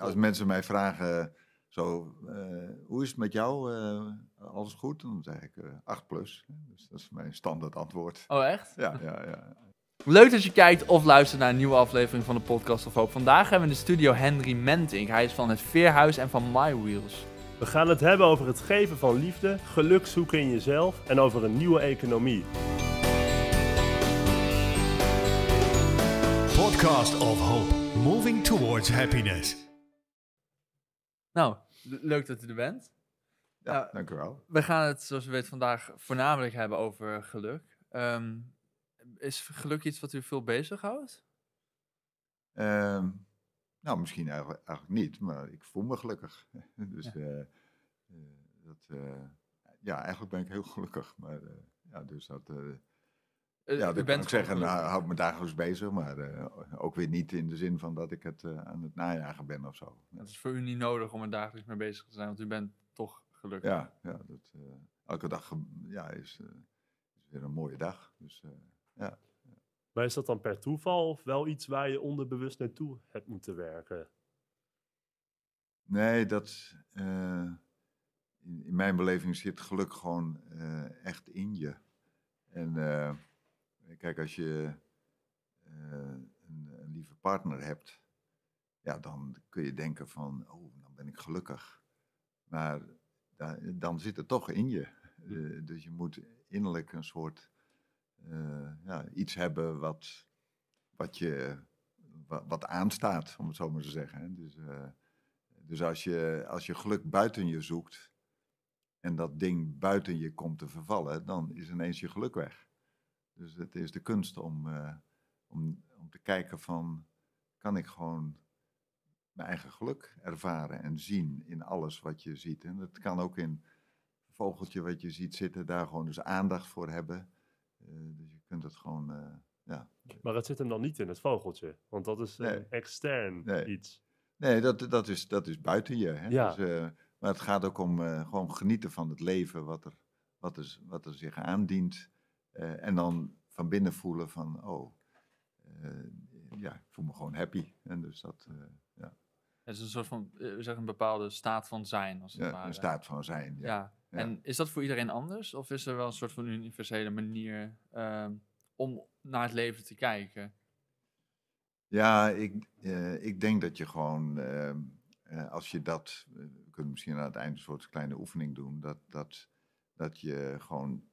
Als mensen mij vragen, zo, eh, hoe is het met jou? Eh, alles goed? Dan zeg ik eh 8 plus. Dus dat is mijn standaard antwoord. Oh, echt? Ja, ja, ja. Leuk dat je kijkt of luistert naar een nieuwe aflevering van de Podcast of Hoop. Vandaag hebben we in de studio Henry Mentink. Hij is van het Veerhuis en van My Wheels. We gaan het hebben over het geven van liefde, geluk zoeken in jezelf en over een nieuwe economie. Podcast of Hope, moving towards happiness. Nou, le- leuk dat u er bent. ja Ja. dank u wel. We gaan het, zoals u weet, vandaag voornamelijk hebben over geluk. Ehm, is geluk iets wat u veel bezighoudt? Ehm, nou, misschien eigenlijk, eigenlijk niet, maar ik voel me gelukkig. dus Ja. eh, eh, dat, eh, ja, eigenlijk ben ik heel gelukkig. Maar eh, ja, dus dat, ja, u dat kan bent ik zeggen, nou, gelukkig. hou ik me dagelijks bezig, maar eh, ook weer niet in de zin van dat ik het eh, aan het najagen ben of zo. Het is voor u niet nodig om er dagelijks mee bezig te zijn, want u bent toch gelukkig. Ja, ja dat, eh, elke dag ja, is, eh, is weer een mooie dag. Dus eh, ja. Maar is dat dan per toeval of wel iets waar je onderbewust naartoe hebt moeten werken? Nee, dat. eh, in, in mijn beleving zit geluk gewoon eh, echt in je. En eh, kijk, als je eh, een, een lieve partner hebt, ja, dan kun je denken van, oh, dan ben ik gelukkig. Maar da- dan zit het toch in je. Eh, dus je moet innerlijk een soort eh, ja, iets hebben wat, wat je wat, wat aanstaat, om het zo maar te zeggen. hè. Dus, eh, dus als je, als je geluk buiten je zoekt en dat ding buiten je komt te vervallen, dan is ineens je geluk weg. Dus het is de kunst om, eh, om, om te kijken van, kan ik gewoon mijn eigen geluk ervaren en zien in alles wat je ziet. En dat kan ook in een vogeltje wat je ziet zitten, daar gewoon dus aandacht voor hebben. Eh, dus je kunt het gewoon, eh, ja, Maar het zit hem dan niet in het vogeltje, want dat is Nee. een extern Nee. iets. Nee, dat, dat, is, dat is buiten je. Hè? Ja. Dus, maar het gaat ook om gewoon genieten van het leven, wat er, wat er, wat er zich aandient. Eh, en dan van binnen voelen van, oh, eh, ja, ik voel me gewoon happy. En dus dat, eh, ja, Het is een soort van, we zeggen een bepaalde staat van zijn, als het ja, een staat van zijn. Ja. Ja. Ja. En is dat voor iedereen anders? Of is er wel een soort van universele manier ehm, om naar het leven te kijken? Ja, ik, ik denk dat je gewoon, ehm, eh, als je dat, we kunnen misschien aan het eind een soort kleine oefening doen, dat, dat, dat je gewoon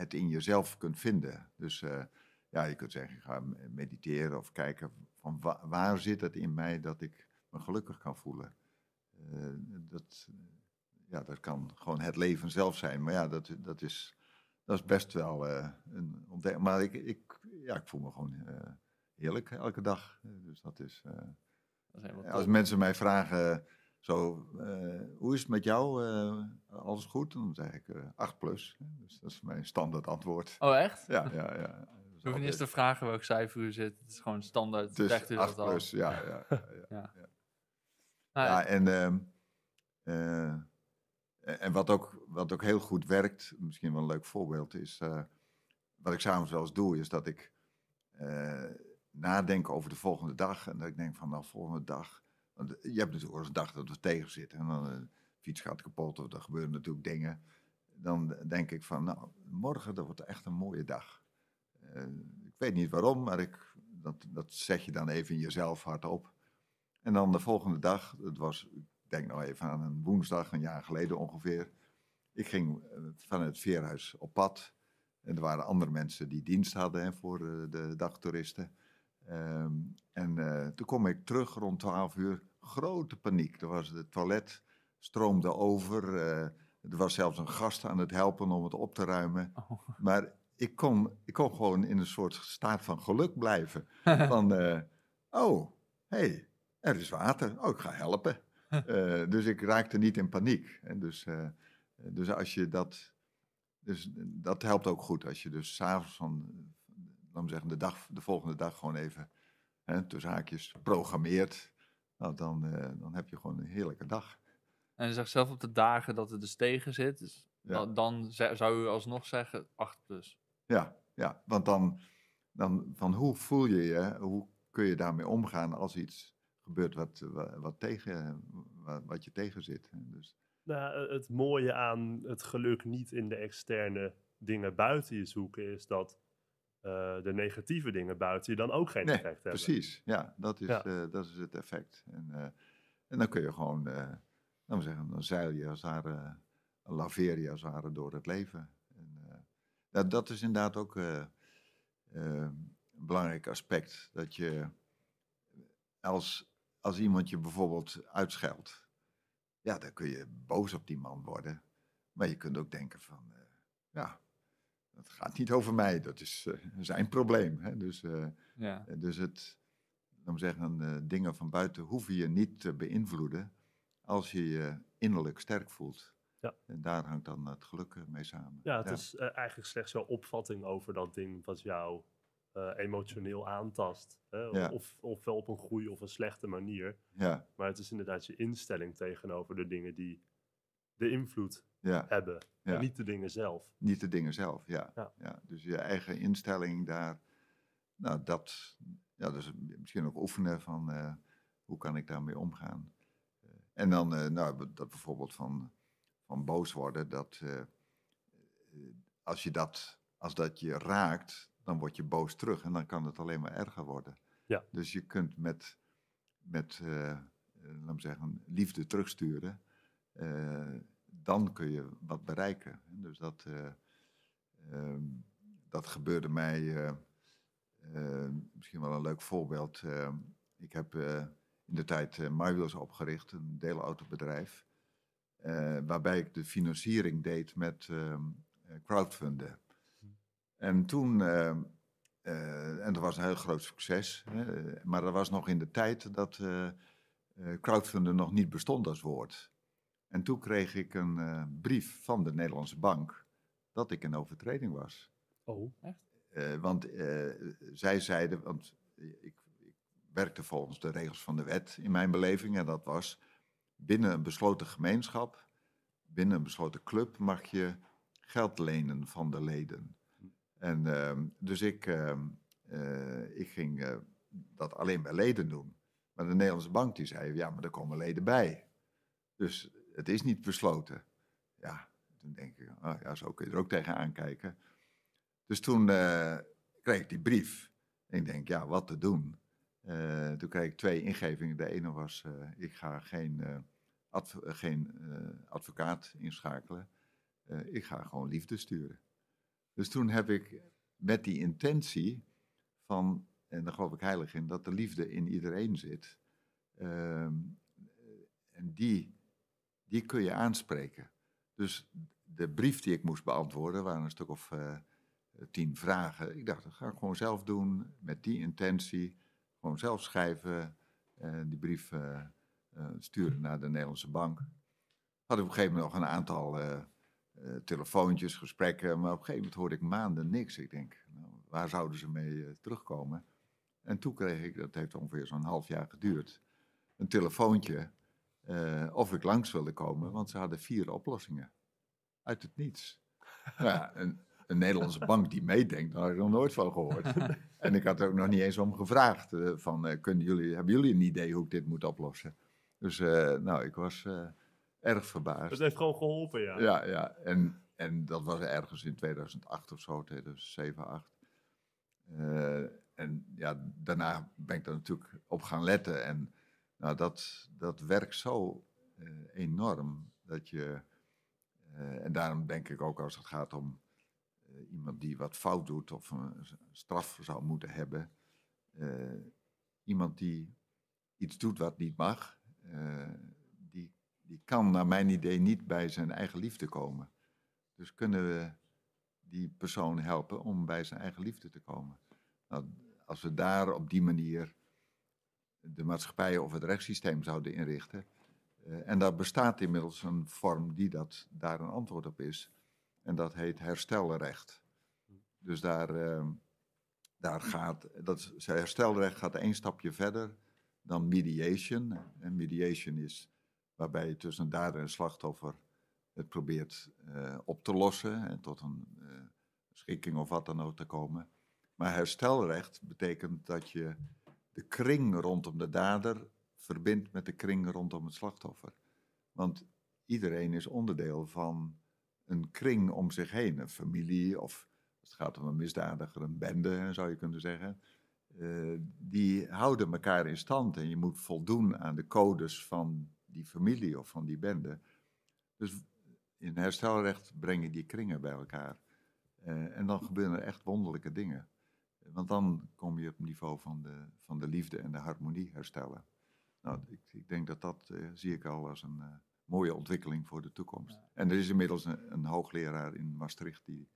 het in jezelf kunt vinden. Dus eh, ja, je kunt zeggen, ga me- mediteren of kijken van wa- waar zit het in mij dat ik me gelukkig kan voelen. Eh, dat, ja, dat kan gewoon het leven zelf zijn, maar ja, dat, dat, is, dat is best wel eh, een ontdekking. Maar ik, ik, ja, ik voel me gewoon... heerlijk elke dag. Dus dat is. als mensen mij vragen, zo, eh, hoe is het met jou? Eh, alles goed? Dan zeg ik eh 8 plus. Dus dat is mijn standaard antwoord. Oh, echt? Ja, ja, ja. Dus hoeven niet te vragen welk cijfer u zit. Het is gewoon standaard. Zegt u 8 dat al. plus, ja. ja, ja, ja. Nou, Ja, en, ehm, eh, en wat, ook, wat ook heel goed werkt, misschien wel een leuk voorbeeld, is wat ik s'avonds wel eens doe, is dat ik nadenk over de volgende dag. En dat ik denk van, nou, volgende dag. Want je hebt natuurlijk wel eens een dag dat we tegen zitten. En dan de fiets gaat kapot of er gebeuren natuurlijk dingen. Dan denk ik van, nou, morgen dat wordt echt een mooie dag. Eh, ik weet niet waarom, maar ik, dat, dat zeg je dan even in jezelf hardop. En dan de volgende dag, het was, ik denk nou even aan een woensdag, een jaar geleden ongeveer. Ik ging eh, vanuit het veerhuis op pad. En er waren andere mensen die dienst hadden hè, voor eh, de dagtoeristen. Ehm, en eh, toen kom ik terug rond 12 uur. Grote paniek. Er was het toilet stroomde over. eh, er was zelfs een gast aan het helpen om het op te ruimen. Oh. Maar ik kon, ik kon gewoon in een soort staat van geluk blijven. Van, eh, oh, hé, hey, er is water. Oh, ik ga helpen. Eh, dus ik raakte niet in paniek. En dus, dus als je dat... Dus dat helpt ook goed als je dus s'avonds van, laten zeggen, de, dag, de volgende dag gewoon even, hè, tussen haakjes, programmeert. Nou, dan, eh, dan heb je gewoon een heerlijke dag. En u zegt zelf op de dagen dat het dus tegen zit. Dus Ja. dan, dan zou u alsnog zeggen 8 plus. Ja, ja, want dan, dan van hoe voel je je, hoe kun je daarmee omgaan als iets gebeurt wat, wat, wat tegen, wat, wat je tegen zit. Dus, Nou, eh, het mooie aan het geluk niet in de externe dingen buiten je zoeken is dat eh, de negatieve dingen buiten je dan ook geen nee, effect hebben. precies. Ja, dat is, Ja. eh, dat is het effect. En, eh, en dan kun je gewoon, laten we zeggen, dan zeil je als een laveer je als ware door het leven. En, dat, dat is inderdaad ook een belangrijk aspect. Dat je, als, als iemand je bijvoorbeeld uitscheldt, ja, dan kun je boos op die man worden. Maar je kunt ook denken van, ja, dat gaat niet over mij, dat is eh, zijn probleem. Hè? Dus, eh, Ja. eh, Dus het, we zeggen, eh, dingen van buiten hoeven je niet te beïnvloeden als je je innerlijk sterk voelt. Ja. En daar hangt dan het geluk mee samen. Ja, het is eigenlijk slechts jouw opvatting over dat ding wat jou eh, emotioneel aantast. Hè? Ja. Of, ofwel op een goede of een slechte manier. Ja, Maar het is inderdaad je instelling tegenover de dingen die de invloed ja, hebben. Ja. En niet de dingen zelf. niet de dingen zelf, ja. Ja. ja. Dus je eigen instelling daar, nou dat, ja, dus misschien ook oefenen van eh, hoe kan ik daarmee omgaan. Eh, en dan, eh, nou, dat bijvoorbeeld van, van boos worden, dat als je dat, als dat je raakt, dan word je boos terug en dan kan het alleen maar erger worden. Ja. Dus je kunt met, met laten we zeggen, liefde terugsturen, dan kun je wat bereiken. Dus dat, eh, ehm, dat gebeurde mij, eh, eh, misschien wel een leuk voorbeeld. ik heb in de tijd uh, MyWheels opgericht, een deelautobedrijf, waarbij ik de financiering deed met ehm, eh, crowdfunden. En toen, en dat was een heel groot succes, maar dat was nog in de tijd dat eh, crowdfunden nog niet bestond als woord. En toen kreeg ik een eh, brief van de Nederlandse bank dat ik in overtreding was. Oh. Eh, want eh, zij zeiden, want ik, ik werkte volgens de regels van de wet in mijn beleving, en dat was binnen een besloten gemeenschap, binnen een besloten club, mag je geld lenen van de leden. En ehm, dus ik, ehm, eh, ik ging dat alleen bij leden doen. Maar de Nederlandse bank die zei, ja, maar er komen leden bij. Dus het is niet besloten. Ja, toen denk ik, oh ja, zo kun je er ook tegenaan kijken. Dus toen eh, kreeg ik die brief. En ik denk, ja, wat te doen? Eh, toen kreeg ik twee ingevingen. De ene was, eh, ik ga geen, geen advocaat inschakelen. Ik ga gewoon liefde sturen. Dus toen heb ik met die intentie van, en daar geloof ik heilig in, dat de liefde in iedereen zit. Ehm, en die, die kun je aanspreken. Dus de brief die ik moest beantwoorden waren een stuk of eh, tien vragen. Ik dacht, dat ga ik gewoon zelf doen, met die intentie. Gewoon zelf schrijven, eh, die brief eh, sturen naar de Nederlandse bank. Had ik op een gegeven moment nog een aantal telefoontjes, gesprekken, maar op een gegeven moment hoorde ik maanden niks. Ik denk, nou, waar zouden ze mee terugkomen? En toen kreeg ik, dat heeft ongeveer zo'n half jaar geduurd, een telefoontje eh, of ik langs wilde komen, want ze hadden vier oplossingen. Uit het niets. Nou ja, een, een Nederlandse bank die meedenkt, daar had ik nog nooit van gehoord. en ik had er ook nog niet eens om gevraagd, eh, van, eh, kunnen jullie, hebben jullie een idee hoe ik dit moet oplossen? Dus nou, ik was erg verbaasd. Het heeft gewoon geholpen, ja. Ja, ja. En, en dat was ergens in 2008 of zo, 2007, 8. Eh, en ja, daarna ben ik er natuurlijk op gaan letten. En nou, dat, dat werkt zo eh, enorm dat je. eh, en daarom denk ik ook als het gaat om eh, iemand die wat fout doet of een straf zou moeten hebben. iemand die iets doet wat niet mag, die, die kan naar mijn idee niet bij zijn eigen liefde komen. Dus kunnen we die persoon helpen om bij zijn eigen liefde te komen. Nou, als we daar op die manier de maatschappij of het rechtssysteem zouden inrichten. eh, en daar bestaat inmiddels een vorm die dat, daar een antwoord op is. En dat heet herstelrecht. Dus daar, eh, daar gaat, dat herstelrecht gaat één stapje verder dan mediation. En mediation is waarbij je tussen dader en slachtoffer het probeert eh, op te lossen en tot een eh, schikking of wat dan ook te komen. Maar herstelrecht betekent dat je de kring rondom de dader verbindt met de kring rondom het slachtoffer. Want iedereen is onderdeel van een kring om zich heen. Een familie of het gaat om een misdadiger, een bende zou je kunnen zeggen. Eh, die houden elkaar in stand en je moet voldoen aan de codes van die familie of van die bende. Dus in herstelrecht breng je die kringen bij elkaar. Eh, en dan gebeuren er echt wonderlijke dingen. Want dan kom je op het niveau van de, van de liefde en de harmonie herstellen. Nou, ik, ik denk dat dat eh, zie ik al als een eh, mooie ontwikkeling voor de toekomst. En er is inmiddels een, een hoogleraar in Maastricht die,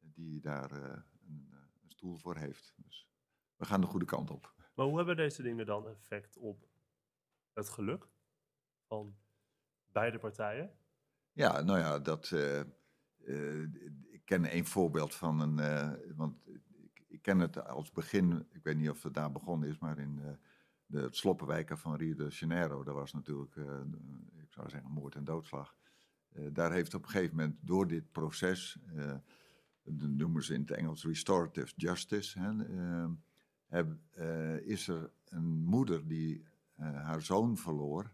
die daar eh, een, een stoel voor heeft. Dus we gaan de goede kant op. Maar hoe hebben deze dingen dan effect op het geluk van beide partijen? Ja, nou ja, dat. ik ken één voorbeeld van een. want ik, ken het als begin. Ik weet niet of het daar begonnen is, maar in eh, de sloppenwijken van Rio de Janeiro. Daar was natuurlijk, eh, ik zou zeggen, moord en doodslag. Eh, daar heeft op een gegeven moment door dit proces. eh, dat noemen ze in het Engels restorative justice. Hè, eh, heb, is er een moeder die haar zoon verloor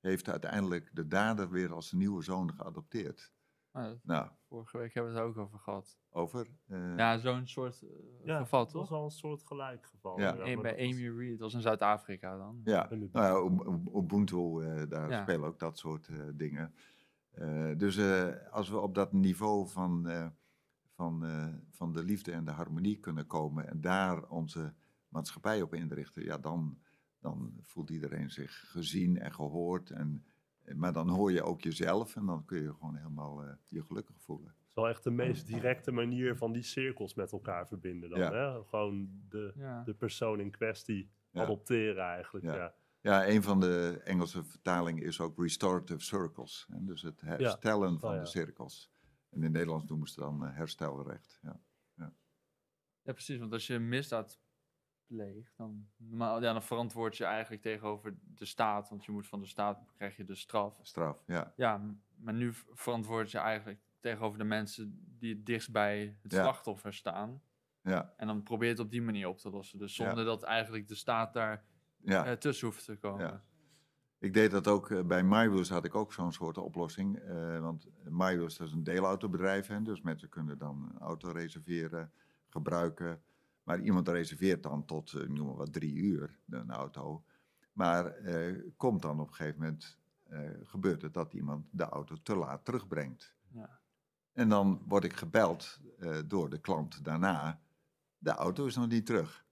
heeft uiteindelijk de dader weer als nieuwe zoon geadopteerd. Nou, Nou, vorige week hebben we het er ook over gehad. over. eh, Ja, zo'n soort eh, geval, dat was toch? al een soort gelijk geval. Ja. bij was- Amy Reid, dat was in Zuid-Afrika dan. ja, nou ja, Ub- Ub- Ubuntu, eh, daar Ja. spelen ook dat soort eh, dingen. Eh, dus eh, als we op dat niveau van, eh, van, eh, van de liefde en de harmonie kunnen komen en daar onze maatschappij op inrichten, ja, dan, dan voelt iedereen zich gezien en gehoord. En, maar dan hoor je ook jezelf en dan kun je gewoon helemaal eh, je gelukkig voelen. Het is wel echt de meest directe manier van die cirkels met elkaar verbinden dan. Ja. Hè? Gewoon de, Ja. de persoon in kwestie Ja. adopteren eigenlijk. Ja. Ja. Ja, een van de Engelse vertalingen is ook restorative circles. Hè? Dus het herstellen van Oh, ja. de cirkels. En in het Nederlands noemen ze dan eh, herstelrecht. Ja. Ja, precies. Want als je misdaad pleegt, dan, normaal, ja, dan verantwoord je eigenlijk tegenover de staat. Want je moet van de staat, krijg je de straf. Straf, ja. Ja, maar nu verantwoord je eigenlijk tegenover de mensen die het dichtst bij het Ja. slachtoffer staan. Ja, En dan probeer je het op die manier op te lossen. Dus Ja. zonder dat eigenlijk de staat daar ja. eh, tussen hoeft te komen. Ja. Ik deed dat ook eh, bij MyWheels had ik ook zo'n soort oplossing. eh, want MyWheels dat is een deelautobedrijf. Hè, dus mensen kunnen dan een auto reserveren, gebruiken. Maar iemand reserveert dan tot, eh, ik noem maar wat, drie uur een auto. Maar eh, komt dan op een gegeven moment, eh, gebeurt het dat iemand de auto te laat terugbrengt. Ja. En dan word ik gebeld door de klant daarna. De auto is nog niet terug.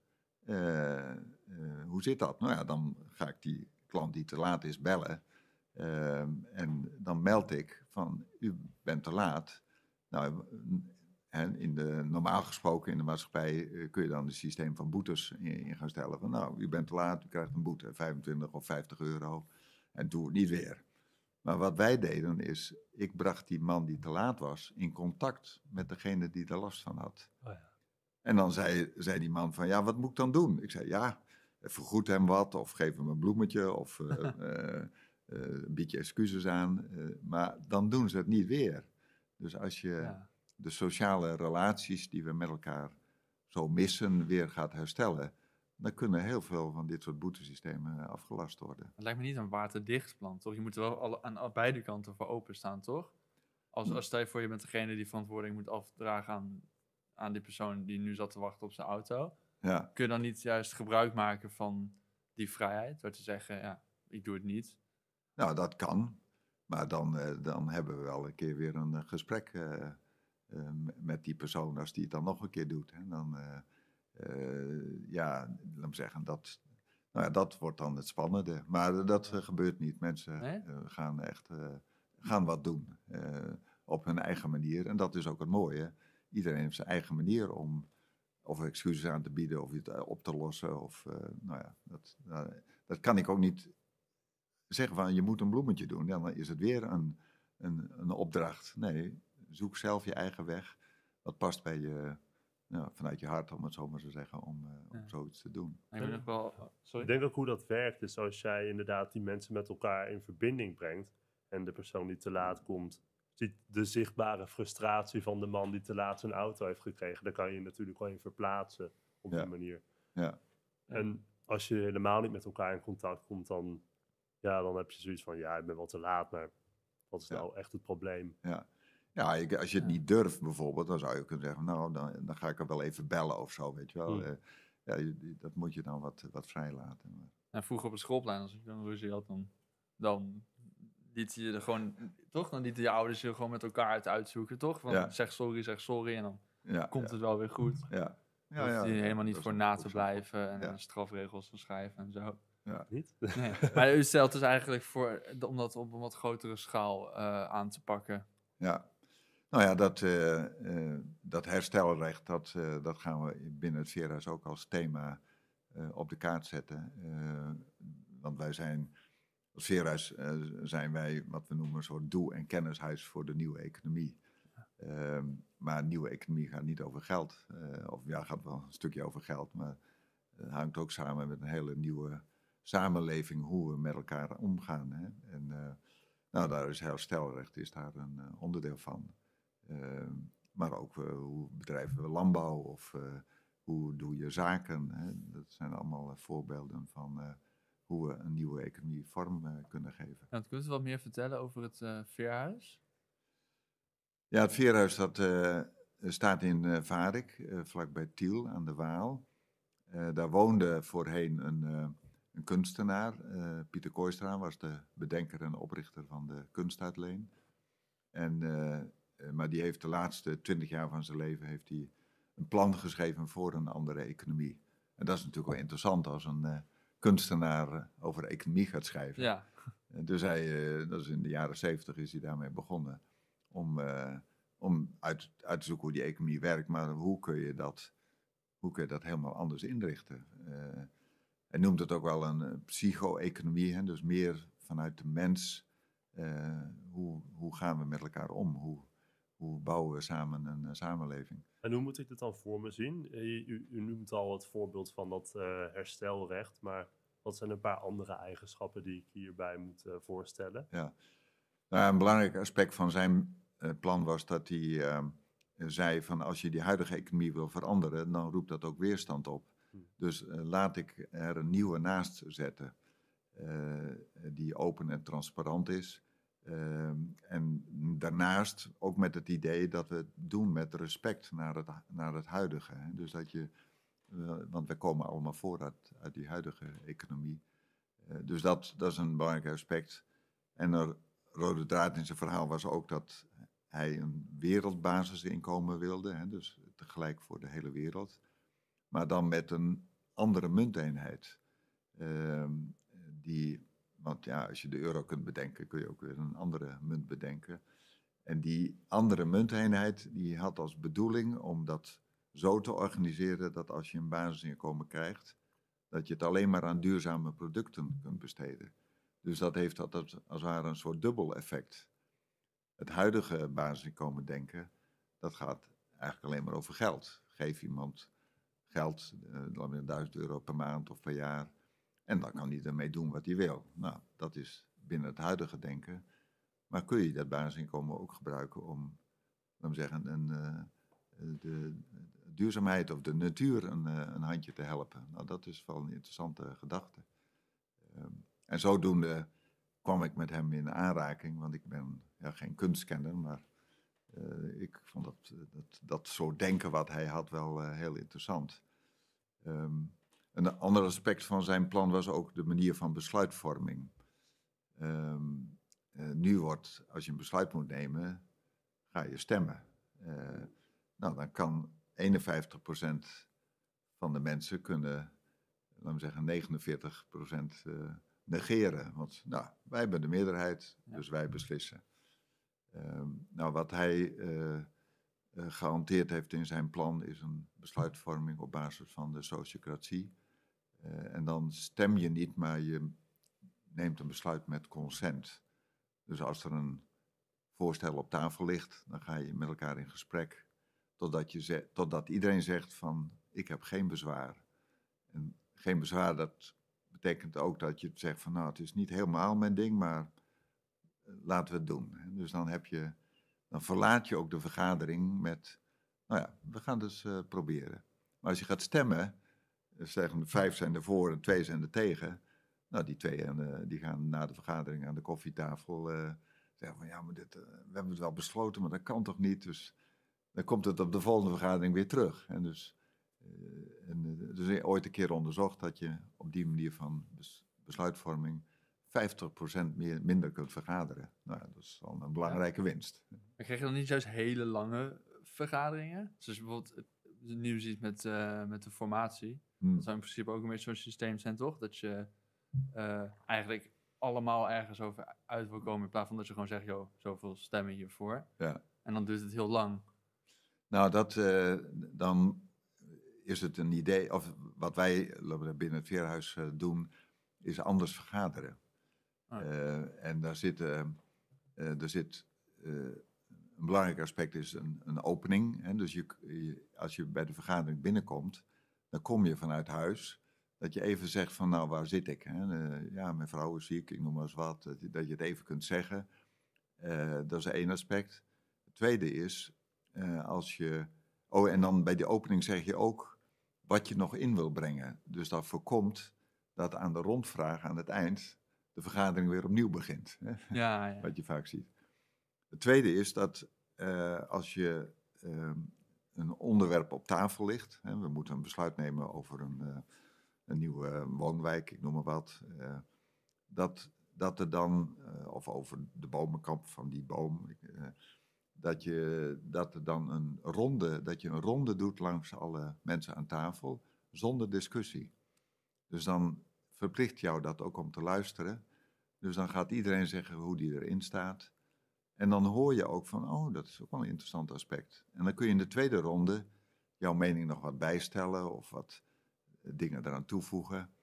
Hoe zit dat? Nou ja, dan ga ik die klant die te laat is bellen. Ehm, en dan meld ik van, u bent te laat. Nou, en in de, normaal gesproken in de maatschappij eh, kun je dan het systeem van boetes in, in gaan stellen. Van nou, u bent te laat, u krijgt een boete, 25 of 50 euro. En doe het niet weer. Maar wat wij deden is, ik bracht die man die te laat was in contact met degene die er last van had. Oh ja. En dan zei, zei die man van, ja, wat moet ik dan doen? Ik zei, ja, vergoed hem wat of geef hem een bloemetje of eh, eh, een beetje excuses aan. maar dan doen ze het niet weer. Dus als je Ja. De sociale relaties die we met elkaar zo missen weer gaat herstellen, dan kunnen heel veel van dit soort boetesystemen afgelast worden. Het lijkt me niet een waterdicht plan, toch? Je moet er wel alle, aan beide kanten voor openstaan, toch? Als, als stel je voor, je bent degene die verantwoording moet afdragen aan, aan die persoon die nu zat te wachten op zijn auto. Ja, Kun je dan niet juist gebruik maken van die vrijheid? Door te zeggen, ja, ik doe het niet. nou dat kan. Maar dan, eh, dan hebben we wel een keer weer een eh, gesprek eh, met die persoon als die het dan nog een keer doet. Hè. Dan, eh, eh, ja, laat me zeggen, dat, nou ja, dat wordt dan het spannende. Maar dat eh, gebeurt niet. Mensen Nee? eh, gaan echt eh, gaan wat doen eh, op hun eigen manier. En dat is ook het mooie. Iedereen heeft zijn eigen manier om of excuses aan te bieden of iets eh, op te lossen. Of, eh, nou ja, dat, nou, dat kan ik ook niet zeggen van je moet een bloemetje doen. Dan is het weer een, een, een opdracht. Nee, zoek zelf je eigen weg. Wat past bij je, nou, vanuit je hart, om het zo maar te zeggen, om, eh, om Ja. zoiets te doen. Ik ben wel... Sorry? Ik denk ook hoe dat werkt is als jij inderdaad die mensen met elkaar in verbinding brengt. En de persoon die te laat komt, ziet de zichtbare frustratie van de man die te laat zijn auto heeft gekregen. Daar kan je je natuurlijk wel in verplaatsen op Ja. die manier. Ja. En als je helemaal niet met elkaar in contact komt, dan, ja, dan heb je zoiets van, ja, ik ben wel te laat, maar wat is Ja. nou echt het probleem? Ja, ja ik- als je het Ja. niet durft bijvoorbeeld, dan zou je kunnen zeggen, nou, dan, dan ga ik er wel even bellen of zo, weet je wel. Hmm. Eh, ja, dat moet je dan wat, wat vrijlaten. Maar, En vroeger op het schoolplein, als ik dan ruzie had, dan, dan liet je er gewoon, toch? Dan lieten je ouders je gewoon met elkaar het uitzoeken, toch? Van Ja. zeg sorry, zeg sorry en dan ja, komt ja, het wel weer goed. ja. Ja, je helemaal niet voor na te blijven en Ja. strafregels te schrijven en zo. Niet? Nee. maar u stelt dus eigenlijk voor om dat op een wat grotere schaal eh, aan te pakken. Ja, nou ja, dat, eh, eh, dat herstelrecht, dat, eh, dat gaan we binnen het Veerhuis ook als thema op de kaart zetten. Want wij zijn, als Veerhuis eh, zijn wij wat we noemen een soort doe- en kennishuis voor de nieuwe economie. Ehm, maar nieuwe economie gaat niet over geld. Of ja, gaat wel een stukje over geld, maar het hangt ook samen met een hele nieuwe samenleving, hoe we met elkaar omgaan. Hè? En, nou, daar is herstelrecht is daar een onderdeel van. Ehm, maar ook eh, hoe bedrijven we landbouw of eh, hoe doe je zaken. Hè? Dat zijn allemaal eh, voorbeelden van hoe we een nieuwe economie vorm kunnen geven. Ja, kunt u wat meer vertellen over het veerhuis? Ja, het veerhuis dat, staat in Varik, vlakbij Tiel aan de Waal. Daar woonde voorheen een, een kunstenaar. Pieter Kooistra was de bedenker en oprichter van de kunstuitleen. En, maar die heeft de laatste twintig jaar van zijn leven heeft hij een plan geschreven voor een andere economie. En dat is natuurlijk wel interessant als een eh, kunstenaar eh, over economie gaat schrijven. Ja, En Dus hij, eh, dat is in de jaren zeventig is hij daarmee begonnen. Om, eh, om uit, uit te zoeken hoe die economie werkt, maar hoe kun je dat, hoe kun je dat helemaal anders inrichten. Eh, hij noemt het ook wel een eh, psycho-economie, dus meer vanuit de mens. eh, hoe, hoe gaan we met elkaar om? Hoe, hoe bouwen we samen een eh, samenleving? En hoe moet ik dit dan voor me zien? Eh, U, u noemt al het voorbeeld van dat eh, herstelrecht, maar wat zijn een paar andere eigenschappen die ik hierbij moet voorstellen? Nou, een belangrijk aspect van zijn plan was dat hij eh, zei van als je die huidige economie wil veranderen, dan roept dat ook weerstand op. Hm. Dus laat ik er een nieuwe naast zetten, die open en transparant is. Ehm, en daarnaast ook met het idee dat we het doen met respect naar het, naar het huidige. Hè. Dus dat je, eh, want we komen allemaal voort uit, die huidige economie. Eh, dus dat, dat is een belangrijk aspect. En een rode draad in zijn verhaal was ook dat hij een wereldbasisinkomen wilde, hè, dus tegelijk voor de hele wereld. Maar dan met een andere munteenheid. Ehm, die, want ja, als je de euro kunt bedenken, kun je ook weer een andere munt bedenken. En die andere munteenheid, die had als bedoeling om dat zo te organiseren dat als je een basisinkomen krijgt, dat je het alleen maar aan duurzame producten kunt besteden. Dus dat heeft dat als het ware een soort dubbel effect. Het huidige basisinkomen denken, dat gaat eigenlijk alleen maar over geld. Geef iemand geld, eh, dan weer 1000 euro per maand of per jaar, en dan kan hij ermee doen wat hij wil. Nou, dat is binnen het huidige denken. Maar kun je dat basisinkomen ook gebruiken om, laten we zeggen, een, eh, de duurzaamheid of de natuur een, eh, een handje te helpen? Nou, dat is wel een interessante gedachte. Ehm, en zodoende kwam ik met hem in aanraking, want ik ben ja, geen kunstkenner, maar eh, ik vond dat, dat, dat soort denken wat hij had wel heel interessant. Ehm, een ander aspect van zijn plan was ook de manier van besluitvorming. Ehm, eh, nu wordt, als je een besluit moet nemen, ga je stemmen. Eh, nou, dan kan 51% van de mensen kunnen, laten we zeggen, 49% eh, negeren. Want nou, wij hebben de meerderheid, Ja. dus wij beslissen. Ehm, nou, wat hij eh, eh, gehanteerd heeft in zijn plan is een besluitvorming op basis van de sociocratie. Eh, en dan stem je niet, maar je neemt een besluit met consent. Dus als er een voorstel op tafel ligt, dan ga je met elkaar in gesprek. Totdat, je totdat iedereen zegt van, ik heb geen bezwaar. En geen bezwaar, dat betekent ook dat je zegt van, nou, het is niet helemaal mijn ding, maar eh, laten we het doen. Dus dan heb je, dan verlaat je ook de vergadering met, nou ja, we gaan dus proberen. Maar als je gaat stemmen, zeggen vijf zijn ervoor en twee zijn er tegen. Nou, die twee eh, die gaan na de vergadering aan de koffietafel eh, zeggen van ja, maar dit, eh, we hebben het wel besloten, maar dat kan toch niet. Dus dan komt het op de volgende vergadering weer terug. En dus, en, dus is ooit een keer onderzocht dat je op die manier van bes- besluitvorming 50% meer, minder kunt vergaderen. Nou, dat is al een belangrijke winst. Maar krijg je dan niet juist hele lange vergaderingen? Dus bijvoorbeeld, nieuws iets met, met de formatie. Hm. Dat zou in principe ook een beetje zo'n systeem zijn, toch? Dat je eh, eigenlijk allemaal ergens over uit wil komen. In plaats van dat je gewoon zegt, joh, zoveel stemmen hiervoor. Ja. En dan duurt het heel lang. Nou, dat, eh, dan is het een idee, of wat wij binnen het Veerhuis eh, doen, is anders vergaderen. Ah. En daar zit, er zit een belangrijk aspect is een, een opening. Hè? Dus je, je- als je bij de vergadering binnenkomt, dan kom je vanuit huis. Dat je even zegt van, nou, waar zit ik? Hè? Eh, ja, mijn vrouw is ziek, ik noem maar eens wat. Dat je, dat je het even kunt zeggen. Eh, dat is één aspect. Het tweede is, eh, als je... Oh, en dan bij die opening zeg je ook wat je nog in wil brengen. Dus dat voorkomt dat aan de rondvraag aan het eind de vergadering weer opnieuw begint. Hè? Ja, ja. Wat je vaak ziet. Het tweede is dat als je ehm, een onderwerp op tafel ligt, we moeten een besluit nemen over een, eh, een nieuwe woonwijk, ik noem maar wat, eh, dat, dat er dan, eh, of over de bomenkamp van die boom, dat, je, dat er dan een ronde, dat je een ronde doet langs alle mensen aan tafel, zonder discussie. Dus dan verplicht jou dat ook om te luisteren. Dus dan gaat iedereen zeggen hoe die erin staat. En dan hoor je ook van, oh, dat is ook wel een interessant aspect. En dan kun je in de tweede ronde jouw mening nog wat bijstellen of wat eh, dingen eraan toevoegen.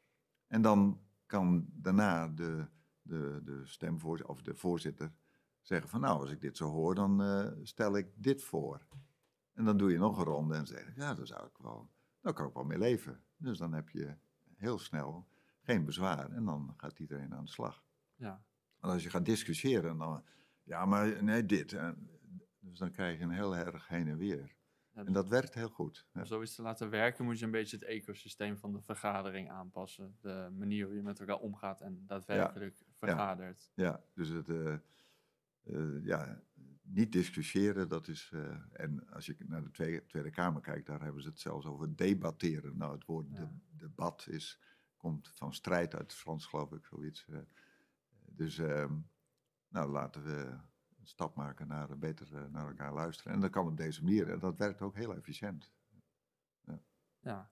En dan kan daarna de, de, de stemvoorzitter of de voorzitter zeggen van, nou, als ik dit zo hoor, dan eh, stel ik dit voor. En dan doe je nog een ronde en zeg ik, ja, daar zou ik wel, daar kan ik wel mee leven. Dus dan heb je heel snel geen bezwaar en dan gaat iedereen aan de slag. ja. Want als je gaat discussiëren, dan, ja, maar nee, dit. En, dus dan krijg je een heel erg heen en weer. Ja, En dat werkt heel goed. Om Ja. zoiets te laten werken, moet je een beetje het ecosysteem van de vergadering aanpassen. De manier hoe je met elkaar omgaat en daadwerkelijk vergadert. Ja, dus het, eh, eh, ja, niet discussiëren, dat is, eh, en als je naar de Tweede, Tweede Kamer kijkt, daar hebben ze het zelfs over debatteren. Nou, het woord Ja. de- debat is, komt van strijd uit het Frans, geloof ik, zoiets. eh. dus, ehm, nou, laten we een stap maken naar eh, beter eh, naar elkaar luisteren. En dat kan op deze manier, en dat werkt ook heel efficiënt. Ja,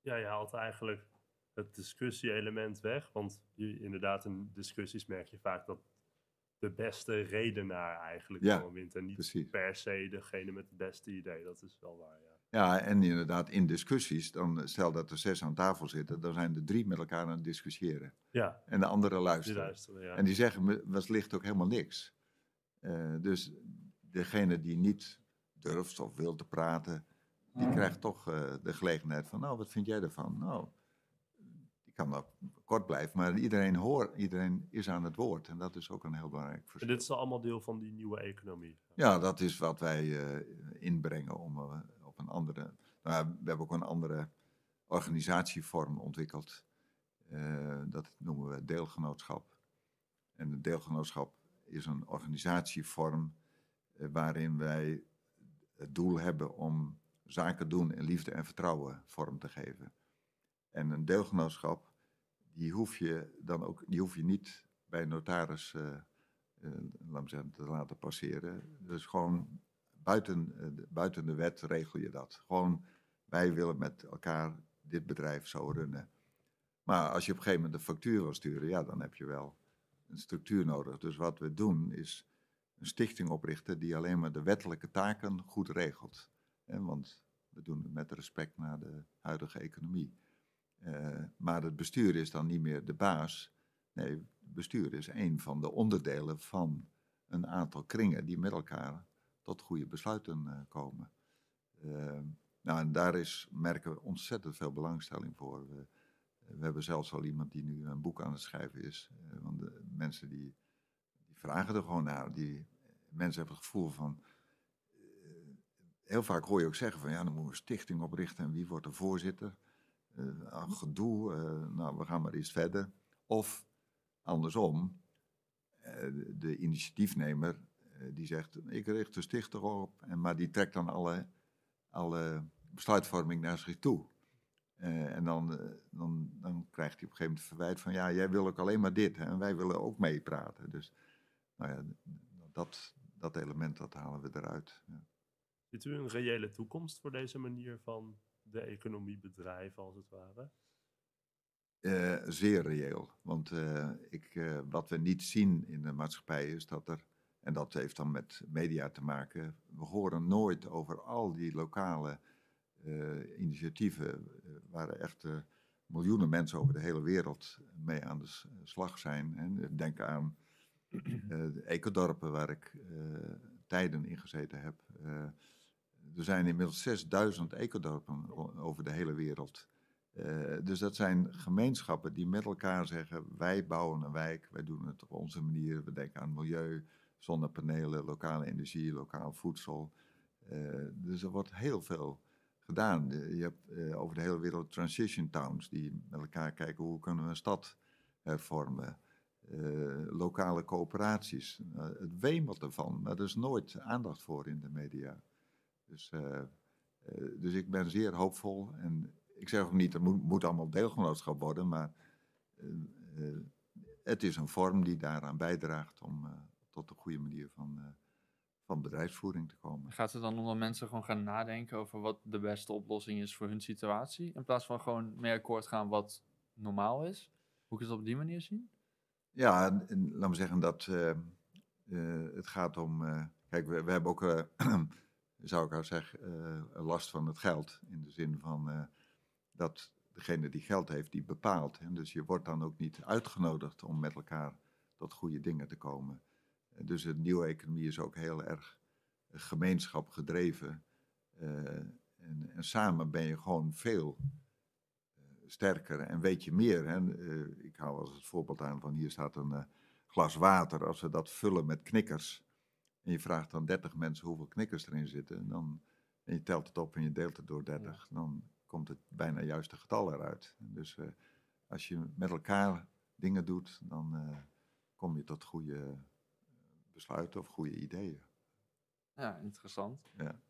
Ja, je haalt eigenlijk het discussie-element weg. Want je, inderdaad, in discussies merk je vaak dat de beste redenaar eigenlijk Ja, gewoon wint. En niet precies. per se degene met het beste idee. Dat is wel waar, ja. Ja, en inderdaad, in discussies, dan stel dat er zes aan tafel zitten, dan zijn er drie met elkaar aan het discussiëren. Ja, En de anderen die luisteren. luisteren, ja. En die zeggen, wellicht ook helemaal niks. Eh, dus degene die niet durft of wil te praten, die krijgt toch eh, de gelegenheid van, nou, wat vind jij ervan? Nou, die kan wel kort blijven, maar iedereen hoort, iedereen is aan het woord. En dat is ook een heel belangrijk En verschil. dit is allemaal deel van die nieuwe economie. Ja, dat is wat wij eh, inbrengen om eh, een andere. Nou, we hebben ook een andere organisatievorm ontwikkeld. Eh, dat noemen we deelgenootschap. En het deelgenootschap is een organisatievorm eh, waarin wij het doel hebben om zaken doen in liefde en vertrouwen vorm te geven. En een deelgenootschap, die hoef je dan ook, die hoef je niet bij een notaris eh, laat te laten passeren. Dus gewoon buiten, eh, de- buiten de wet regel je dat. Gewoon, wij willen met elkaar dit bedrijf zo runnen. Maar als je op een gegeven moment een factuur wil sturen, ja, dan heb je wel een structuur nodig. Dus wat we doen is een stichting oprichten die alleen maar de wettelijke taken goed regelt. Want we doen het met respect naar de huidige economie. Eh, maar het bestuur is dan niet meer de baas. Nee, het bestuur is een van de onderdelen van een aantal kringen die met elkaar tot goede besluiten eh, komen. Eh, nou, en daar is, merken we ontzettend veel belangstelling voor. We, we hebben zelfs al iemand die nu een boek aan het schrijven is. eh, want de mensen die, die vragen er gewoon naar. Die, mensen hebben het gevoel van. eh, heel vaak hoor je ook zeggen van ja, dan moeten we een stichting oprichten en wie wordt de voorzitter. ah, gedoe, nou, we gaan maar eens verder. Of andersom, de, initiatiefnemer die zegt, ik richt de stichter op, en, maar die trekt dan alle, alle besluitvorming naar zich toe. Eh, en dan, eh, dan, dan krijgt hij op een gegeven moment verwijt van, ja, jij wil ook alleen maar dit, hè, en wij willen ook meepraten. Dus nou ja, dat, dat element, dat halen we eruit. Ja. Ziet u een reële toekomst voor deze manier van de economie bedrijven, als het ware? Eh, zeer reëel. Want eh, ik, eh, wat we niet zien in de maatschappij is dat er, en dat heeft dan met media te maken, we horen nooit over al die lokale eh, initiatieven eh, waar echt eh, miljoenen mensen over de hele wereld mee aan de slag zijn. En denk aan de ecodorpen waar ik tijden in gezeten heb. Er zijn inmiddels 6000 ecodorpen over de hele wereld. Dus dat zijn gemeenschappen die met elkaar zeggen: wij bouwen een wijk, wij doen het op onze manier. We denken aan milieu, zonnepanelen, lokale energie, lokaal voedsel. Eh, dus er wordt heel veel gedaan. Je hebt eh, over de hele wereld transition towns die met elkaar kijken hoe kunnen we een stad hervormen. Eh, lokale coöperaties. Eh, het wemelt ervan, maar er is nooit aandacht voor in de media. Dus, dus ik ben zeer hoopvol. En ik zeg ook niet, het moet, moet allemaal deelgenootschap worden, maar het is een vorm die daaraan bijdraagt om tot een goede manier van, eh, van bedrijfsvoering te komen. Gaat het dan om dat mensen gewoon gaan nadenken over wat de beste oplossing is voor hun situatie? In plaats van gewoon mee akkoord gaan wat normaal is? Moet ik het op die manier zien? Ja, en, en laat me zeggen dat eh, eh, het gaat om. kijk, we, we hebben ook, zou ik al zeggen, last van het geld. In de zin van dat degene die geld heeft, die bepaalt. Hè? Dus je wordt dan ook niet uitgenodigd om met elkaar tot goede dingen te komen. Dus de nieuwe economie is ook heel erg eh, gemeenschap gedreven. Eh, en, en samen ben je gewoon veel eh, sterker en weet je meer. Hè? Ik hou als het voorbeeld aan van hier staat een glas water. Als we dat vullen met knikkers en je vraagt dan 30 mensen hoeveel knikkers erin zitten, dan, en je telt het op en je deelt het door 30, dan komt het bijna juiste getal eruit. Dus als je met elkaar dingen doet, dan kom je tot goede besluiten of goede ideeën. Ja, interessant. Ja.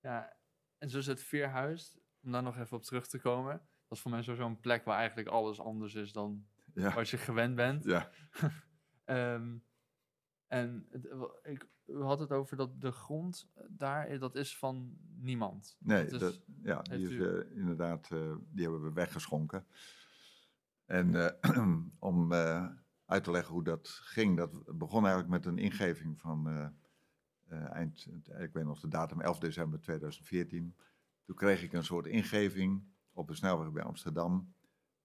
Ja, en dus het Veerhuis, om daar nog even op terug te komen. Dat is voor mij sowieso een plek waar eigenlijk alles anders is dan Ja, als je gewend bent. ja. Ehm, en het, ik, u had het over dat de grond daar, eh, dat is van niemand. Nee, Dat is- dat, ja, die, is, eh, inderdaad, eh, die hebben we weggeschonken. En om uit te leggen hoe dat ging, dat begon eigenlijk met een ingeving van eh, eh, eind, ik weet nog de datum, 11 december 2014. Toen kreeg ik een soort ingeving op een snelweg bij Amsterdam.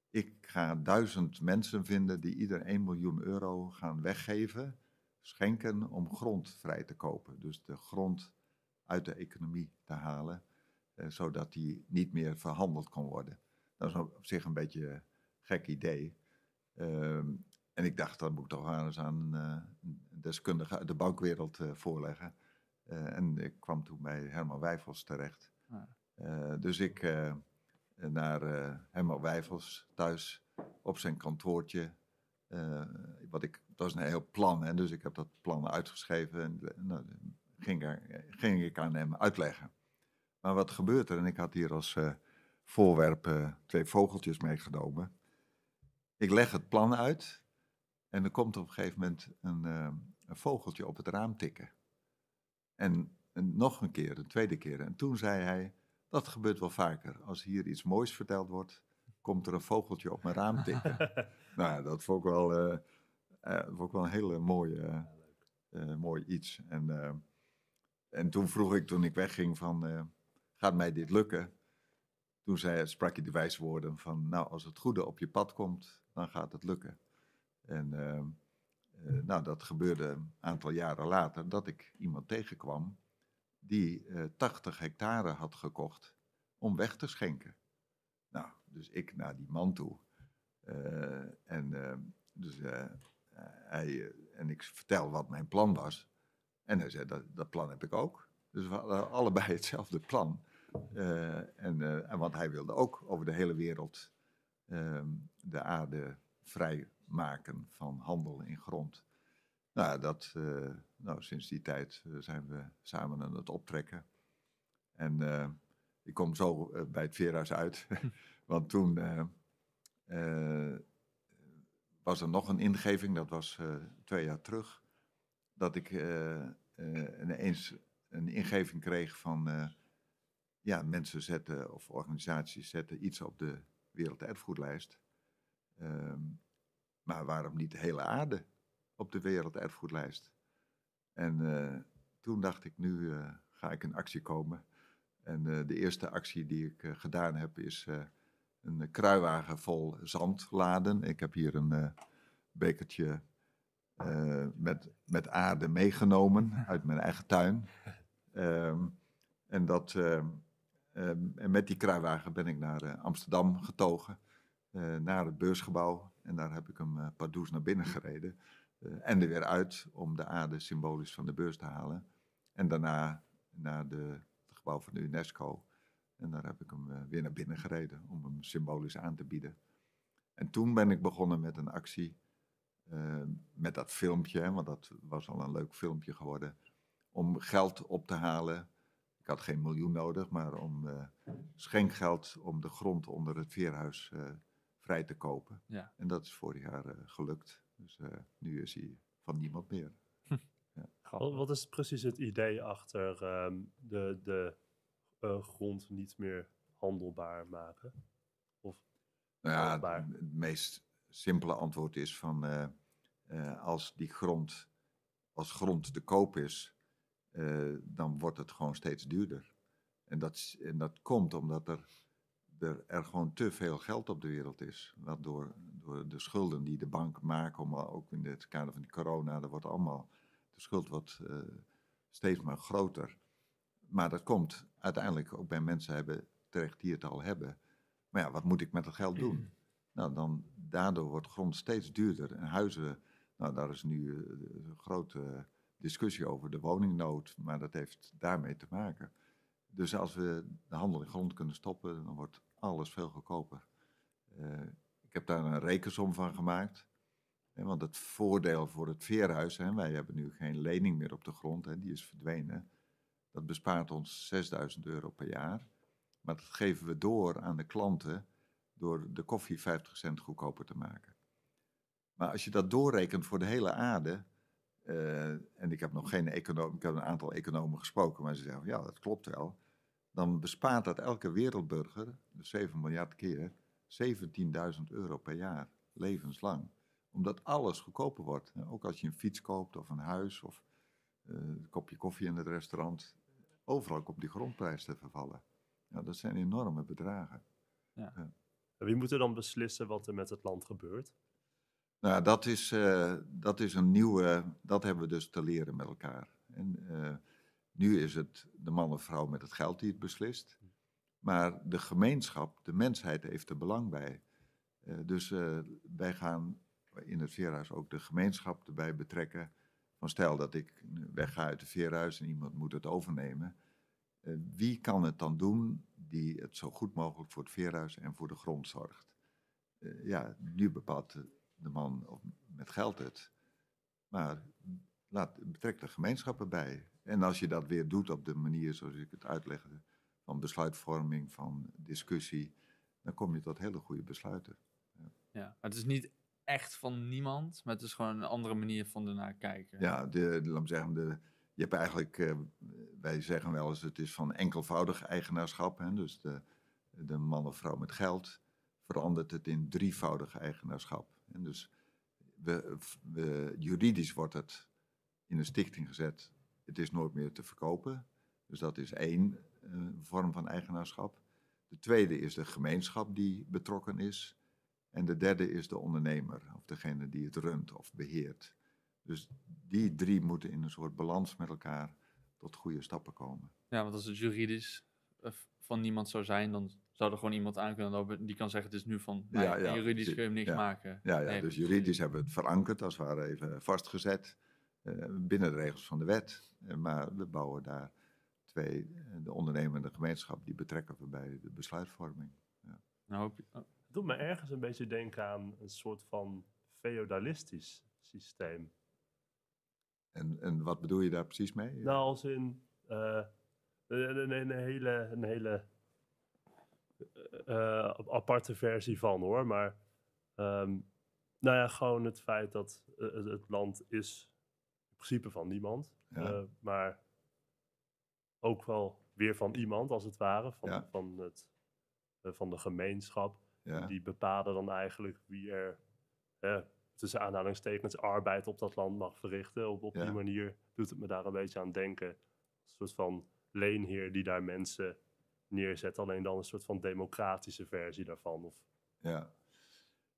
Ik ga duizend mensen vinden die ieder 1 miljoen euro gaan weggeven, schenken om grond vrij te kopen. Dus de grond uit de economie te halen eh, zodat die niet meer verhandeld kon worden. Dat is op zich een beetje een gek idee. Ehm, en ik dacht, dat moet ik toch wel eens aan eh, een deskundige uit de bankwereld eh, voorleggen. Eh, en ik kwam toen bij Herman Wijfels terecht. Eh, dus ik eh, naar eh, Herman Wijfels thuis op zijn kantoortje. eh, wat ik, dat was een heel plan, hè, dus ik heb dat plan uitgeschreven en eh, nou, ging, er, ging ik aan hem uitleggen. Maar wat gebeurt er? En ik had hier als eh, voorwerp eh, twee vogeltjes meegenomen. Ik leg het plan uit en er komt op een gegeven moment een, eh, een vogeltje op het raam tikken. En, en nog een keer, een tweede keer. En toen zei hij, dat gebeurt wel vaker. Als hier iets moois verteld wordt, komt er een vogeltje op mijn raam tikken. nou dat vond ik wel, eh, eh, vond ik wel een hele mooie, mooi iets. En, en toen vroeg ik, toen ik wegging, van, gaat mij dit lukken? Toen zei, sprak hij de wijze woorden van, nou, als het goede op je pad komt, dan gaat het lukken. En eh, eh, nou, dat gebeurde een aantal jaren later, dat ik iemand tegenkwam die eh 80 hectare had gekocht om weg te schenken. Nou, dus ik naar die man toe. Eh, en, eh, dus, eh, hij, eh, en ik vertel wat mijn plan was. En hij zei, dat, dat plan heb ik ook. Dus we hadden allebei hetzelfde plan. Eh, en, eh, en want hij wilde ook over de hele wereld ehm, de aarde vrij maken van handel in grond. Nou, dat, eh, nou sinds die tijd eh, zijn we samen aan het optrekken. En eh, ik kom zo bij het Veerhuis uit. want toen was er nog een ingeving, dat was twee jaar terug. Dat ik ineens een ingeving kreeg van ja, mensen zetten of organisaties zetten iets op de werelderfgoedlijst. Ehm, maar waarom niet de hele aarde op de werelderfgoedlijst? En eh, toen dacht ik, nu eh, ga ik in actie komen. En eh, de eerste actie die ik gedaan heb is een kruiwagen vol zand laden. Ik heb hier een bekertje met, met aarde meegenomen uit mijn eigen tuin. Ehm, en, dat, ehm, ehm, en met die kruiwagen ben ik naar Amsterdam getogen, naar het beursgebouw. En daar heb ik hem uh, pardoes naar binnen gereden. eh, en er weer uit om de aarde symbolisch van de beurs te halen. En daarna naar de, het gebouw van de UNESCO. En daar heb ik hem eh, weer naar binnen gereden om hem symbolisch aan te bieden. En toen ben ik begonnen met een actie eh, met dat filmpje, want dat was al een leuk filmpje geworden, om geld op te halen. Ik had geen miljoen nodig, maar om eh, schenkgeld om de grond onder het veerhuis eh, vrij te kopen. Ja. En dat is vorig jaar eh, gelukt. Dus eh, nu is hij van niemand meer. Wat, wat is precies het idee achter ehm, de, de eh, grond niet meer handelbaar maken? Of Nou ja, het meest simpele antwoord is van eh, eh, als die grond als grond te koop is, eh, dan wordt het gewoon steeds duurder. En dat, en dat komt omdat er, er, er gewoon te veel geld op de wereld is. Wat door, door de schulden die de banken maken, om, ook in het kader van corona, er wordt allemaal, de schuld wordt eh, steeds maar groter. Maar dat komt uiteindelijk ook bij mensen hebben, terecht die het al hebben. Maar ja, wat moet ik met het geld doen? Nou, dan, daardoor wordt grond steeds duurder. En huizen, nou, daar is nu eh, een grote discussie over de woningnood, maar dat heeft daarmee te maken. Dus als we de handel in grond kunnen stoppen, dan wordt alles veel goedkoper. Eh, ik heb daar een rekensom van gemaakt. Hè, want het voordeel voor het veerhuis, hè, wij hebben nu geen lening meer op de grond, hè, die is verdwenen. Dat bespaart ons 6000 euro per jaar. Maar dat geven we door aan de klanten door de koffie 50 cent goedkoper te maken. Maar als je dat doorrekent voor de hele aarde, eh, en ik heb nog geen econoom, ik heb een aantal economen gesproken, maar ze zeggen ja, dat klopt wel. Dan bespaart dat elke wereldburger, dus 7 miljard keer, 17.000 euro per jaar, levenslang. Omdat alles goedkoper wordt. hè. Ook als je een fiets koopt of een huis of eh, een kopje koffie in het restaurant. Overal komt die grondprijs te vervallen. Ja, dat zijn enorme bedragen. En wie moet er dan beslissen wat er met het land gebeurt? Nou, dat is, eh, dat is een nieuwe, dat hebben we dus te leren met elkaar. En eh, nu is het de man of vrouw met het geld die het beslist. Maar de gemeenschap, de mensheid heeft er belang bij. Eh, dus eh, wij gaan in het veerhuis ook de gemeenschap erbij betrekken. Van stel dat ik wegga uit het veerhuis en iemand moet het overnemen. Eh, wie kan het dan doen die het zo goed mogelijk voor het veerhuis en voor de grond zorgt? Ja, nu bepaalt de, man met geld het. Maar laat, betrek de gemeenschap erbij. En als je dat weer doet op de manier zoals ik het uitlegde, van besluitvorming, van discussie, dan kom je tot hele goede besluiten. Ja. Maar het is niet echt van niemand, maar het is gewoon een andere manier van ernaar kijken. Ja, de, de- laat me zeggen, de, je hebt eigenlijk, eh, wij zeggen wel eens, het is van enkelvoudig eigenaarschap. Hè, dus de, de man of vrouw met geld verandert het in drievoudig eigenaarschap. En dus we, we, juridisch wordt het in een stichting gezet, het is nooit meer te verkopen. Dus dat is één eh, vorm van eigenaarschap. De tweede is de gemeenschap die betrokken is. En de derde is de ondernemer, of degene die het runt of beheert. Dus die drie moeten in een soort balans met elkaar tot goede stappen komen. Ja, want als het juridisch eh, van niemand zou zijn, dan zou er gewoon iemand aan kunnen lopen die kan zeggen het is nu van mij. Ja, ja, en juridisch kun je hem niks ja. maken. Ja, ja Nee, dus juridisch hebben we het verankerd, als het ware even vastgezet, binnen de regels van de wet. Eh, maar we bouwen daar twee, eh, de ondernemer en de gemeenschap, die betrekken we bij de besluitvorming. Nou, hoop je- oh, Het doet me ergens een beetje denken aan een soort van feodalistisch systeem. En, en wat bedoel je daar precies mee? Nou, als in eh, een, een, een hele, een hele eh, eh, aparte versie van hoor. Maar ehm, nou ja, gewoon het feit dat eh, het, het land is principe van niemand. Ja. eh, maar ook wel weer van iemand als het ware. Van, Ja. van, het, eh, van de gemeenschap. ja, Die bepalen dan eigenlijk wie er tussen aanhalingstekens arbeid op dat land mag verrichten. Op, op die manier doet het me daar een beetje aan denken. Een soort van leenheer die daar mensen neerzet. Alleen dan een soort van democratische versie daarvan. Of, ja.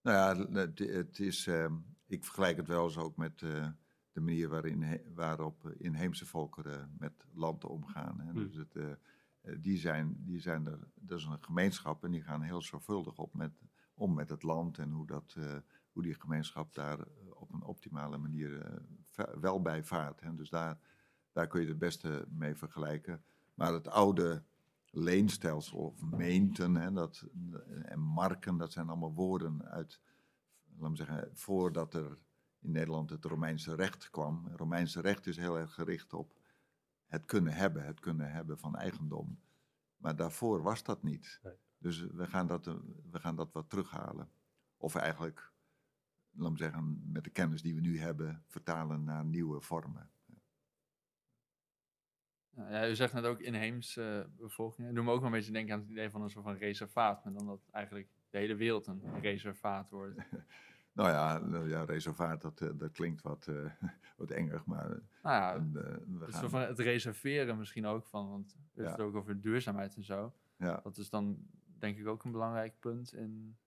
Nou ja, het, het is, ehm, ik vergelijk het wel eens ook met eh, de manier waarin, waarop eh, inheemse volkeren met land omgaan. Hè. Hm. Dus het, eh, eh, die zijn, die zijn er, dat is een gemeenschap en die gaan heel zorgvuldig op met, om met het land en hoe, dat, hoe die gemeenschap daar op een optimale manier wel bij vaart. Hè. Dus daar, daar kun je het beste mee vergelijken. Maar het oude leenstelsel of meenten hè, dat, en marken, dat zijn allemaal woorden uit, laten we zeggen, voordat er in Nederland het Romeinse recht kwam. Het Romeinse recht is heel erg gericht op het kunnen hebben, het kunnen hebben van eigendom. Maar daarvoor was dat niet. Nee. Dus we gaan, dat, eh, we gaan dat wat terughalen. Of eigenlijk, laten we zeggen, met de kennis die we nu hebben, vertalen naar nieuwe vormen. Ja, u zegt net ook inheemse bevolking. Doe me ook wel een beetje denken aan het idee van een soort van reservaat. Maar dan dat eigenlijk de hele wereld een reservaat wordt. Nou ja, nou ja reservaat, dat, eh, dat klinkt wat, eh, wat engig, maar eh, Nou ja, en, we het, gaan... soort van het reserveren misschien ook van. Want heeft Ja. het ook over duurzaamheid en zo. ja. Dat is dan denk ik ook een belangrijk punt in...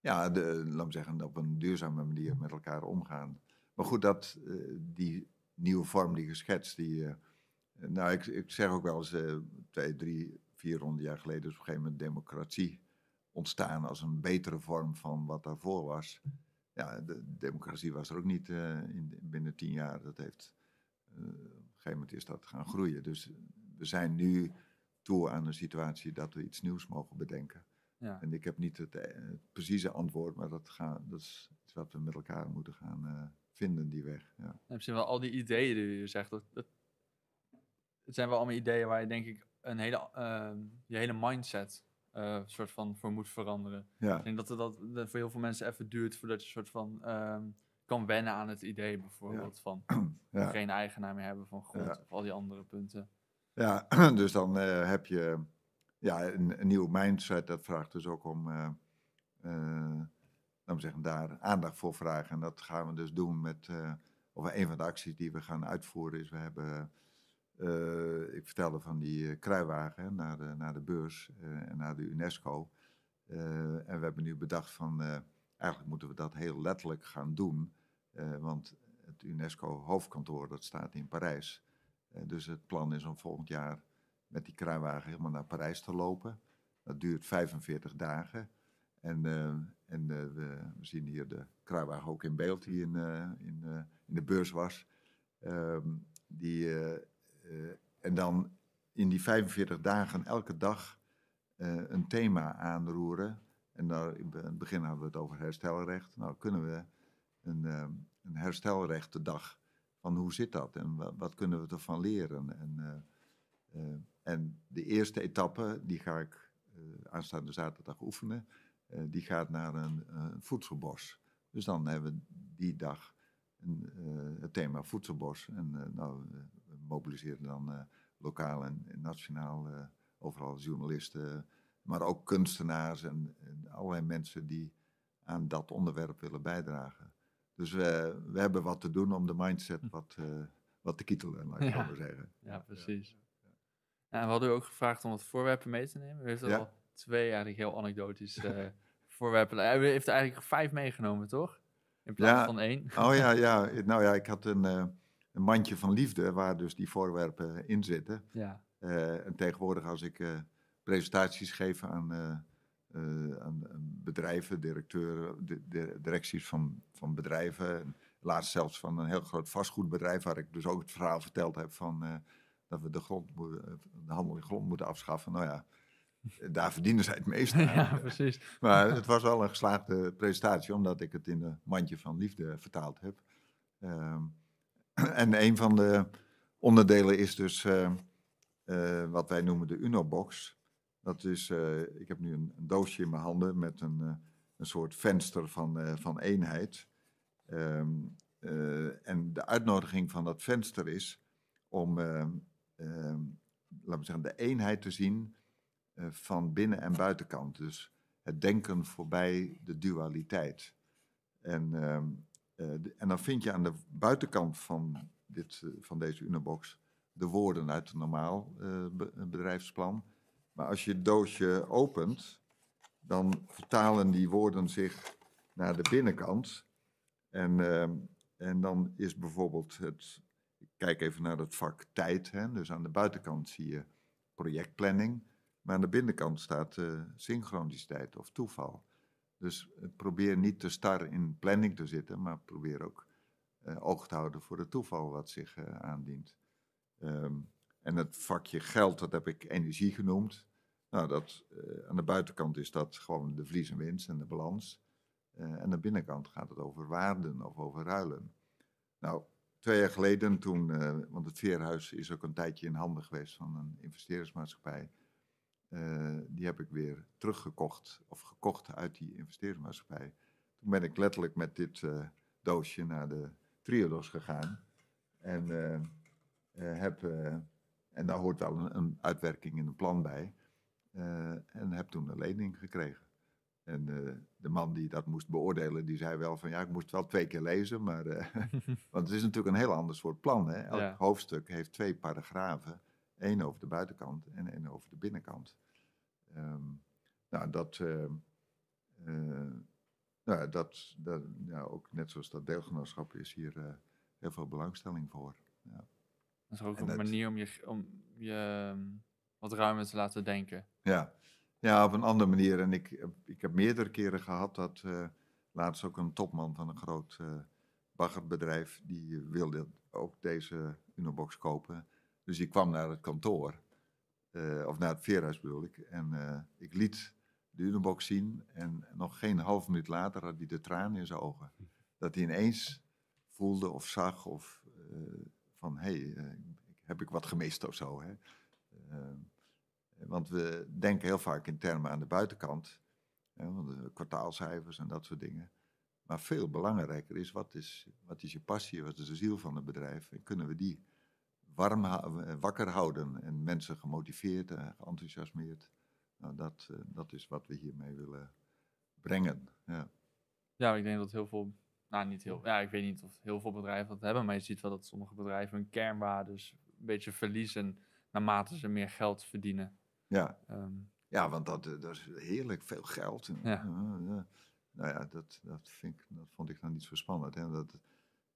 Ja, de, laat me zeggen, op een duurzame manier met elkaar omgaan. Maar goed, dat, die nieuwe vorm die geschetst, die... nou, ik, ik zeg ook wel eens, twee, drie, vierhonderd jaar geleden is op een gegeven moment democratie ontstaan als een betere vorm van wat daarvoor was. Ja, de democratie was er ook niet eh, in, binnen tien jaar. Dat heeft, eh, op een gegeven moment is dat gaan groeien. Dus we zijn nu toe aan een situatie dat we iets nieuws mogen bedenken. Ja. En ik heb niet het, eh, het precieze antwoord, maar dat, gaan, dat is iets wat we met elkaar moeten gaan vinden, die weg. Ja. En misschien wel al die ideeën die u zegt. Dat, dat, het zijn wel allemaal ideeën waar je denk ik een hele, je hele mindset eh, soort van voor moet veranderen. Ja, Ik denk dat het dat, dat voor heel veel mensen even duurt voordat je soort van ehm, kan wennen aan het idee bijvoorbeeld van ja, geen eigenaar meer hebben van grond of al die andere punten. ja. dus dan eh, heb je ja, een, een nieuw mindset. Dat vraagt dus ook om, eh, laten we zeggen, daar aandacht voor vragen. En dat gaan we dus doen met, of een van de acties die we gaan uitvoeren is, we hebben, eh, ik vertelde van die eh, kruiwagen naar, de, naar de beurs eh, en naar de UNESCO. En we hebben nu bedacht van, eigenlijk moeten we dat heel letterlijk gaan doen. want het UNESCO-hoofdkantoor, dat staat in Parijs. Dus het plan is om volgend jaar met die kruiwagen helemaal naar Parijs te lopen. Dat duurt 45 dagen. En, en we, zien hier de kruiwagen ook in beeld die in, in, in de beurs was. Ehm, die, en dan in die 45 dagen elke dag eh, een thema aanroeren. En daar, in het begin hadden we het over herstelrecht. Nou, kunnen we een, eh, een herstelrechtendag van hoe zit dat en wa- wat kunnen we ervan leren? En, eh, eh, en de eerste etappe, die ga ik eh, aanstaande zaterdag oefenen, eh, die gaat naar een, eh, voedselbos. Dus dan hebben we die dag een, eh, het thema voedselbos. En eh, nou, eh, mobiliseren dan eh, lokaal en, en nationaal eh, overal journalisten, maar ook kunstenaars en, en allerlei mensen die aan dat onderwerp willen bijdragen. Dus we, we hebben wat te doen om de mindset wat, eh, wat te kietelen, laat ik Ja. zo maar zeggen. Ja, precies. Ja, en we hadden u ook gevraagd om wat voorwerpen mee te nemen. U heeft er Ja. al twee eigenlijk heel anekdotisch eh, voorwerpen. U heeft er eigenlijk vijf meegenomen, toch? In plaats Ja. van één. Oh ja, ja, nou ja, ik had een, eh, een mandje van liefde waar dus die voorwerpen in zitten. Ja. Eh, en tegenwoordig als ik eh, presentaties geef aan, eh, eh, aan, bedrijven, directeuren, de, de directies van, van bedrijven. En laatst zelfs van een heel groot vastgoedbedrijf, waar ik dus ook het verhaal verteld heb van... eh, dat we de, grond, de handel in grond moeten afschaffen. Nou ja, daar verdienen zij het meest aan. ja, precies. Maar het was wel een geslaagde presentatie, omdat ik het in een mandje van liefde vertaald heb. Ehm, en een van de onderdelen is dus eh, eh, wat wij noemen de Unobox. Dat is, eh, ik heb nu een, een doosje in mijn handen met een, een soort venster van, van eenheid. Ehm, eh, en de uitnodiging van dat venster is om, ehm, laten we zeggen, de eenheid te zien van binnen- en buitenkant. Dus het denken voorbij de dualiteit. En, ehm, eh, de- en dan vind je aan de buitenkant van, dit, eh, van deze Unobox de woorden uit het normaal eh, be- eh, bedrijfsplan. Maar als je het doosje opent, dan vertalen die woorden zich naar de binnenkant. En, ehm, en dan is bijvoorbeeld het. Kijk even naar het vak tijd. Hè, dus aan de buitenkant zie je projectplanning. Maar aan de binnenkant staat eh, synchroniciteit of toeval. Dus probeer niet te star in planning te zitten, maar probeer ook eh, oog te houden voor het toeval wat zich eh, aandient. Ehm, en het vakje geld, dat heb ik energie genoemd. Nou, dat, eh, aan de buitenkant is dat gewoon de verlies en winst en de balans. En aan de binnenkant gaat het over waarden of over ruilen. Nou, twee jaar geleden toen, want het Veerhuis is ook een tijdje in handen geweest van een investeringsmaatschappij. Eh, die heb ik weer teruggekocht of gekocht uit die investeringsmaatschappij. Toen ben ik letterlijk met dit eh, doosje naar de Triodos gegaan. En, eh, heb, en daar hoort wel een, een uitwerking in een plan bij. En heb toen een lening gekregen. En de man die dat moest beoordelen, die zei wel van ja, ik moest wel twee keer lezen. Maar, want het is natuurlijk een heel ander soort plan. Hè? Elk Ja. hoofdstuk heeft twee paragrafen. één over de buitenkant en één over de binnenkant. Ehm, nou, dat, eh, eh, nou, dat, dat ja, ook net zoals dat deelgenootschap is hier eh, heel veel belangstelling voor. Dat is ook En een dat- manier om je, om je ehm, wat ruimer te laten denken. Ja. ja, op een andere manier. En ik, heb- ik heb meerdere keren gehad dat eh, laatst ook een topman van een groot baggerbedrijf, die wilde ook deze Unobox kopen. Dus die kwam naar het kantoor, eh, of naar het veerhuis bedoel ik. En eh, ik liet de Unobox zien en nog geen half minuut later had hij de tranen in zijn ogen. Dat hij ineens voelde of zag of eh, van, hé, hey, heb ik wat gemist of zo. Hè? Want we denken heel vaak in termen aan de buitenkant, hè, want de kwartaalcijfers en dat soort dingen. Maar veel belangrijker is wat, is, wat is je passie, wat is de ziel van het bedrijf? En kunnen we die warm eh, wakker houden en mensen gemotiveerd en geenthousiasmeerd? Nou, dat, eh, dat is wat we hiermee willen brengen. Ja. Ja, ik denk dat heel veel, nou niet heel, ja, ik weet niet of heel veel bedrijven dat hebben, maar je ziet wel dat sommige bedrijven hun kernwaardes een beetje verliezen naarmate ze meer geld verdienen. Ja, Ehm, ja, want dat, eh, dat is heerlijk veel geld. Ja. ja. Nou ja, dat, dat, vind ik, dat vond ik dan niet zo spannend. Hè? Dat,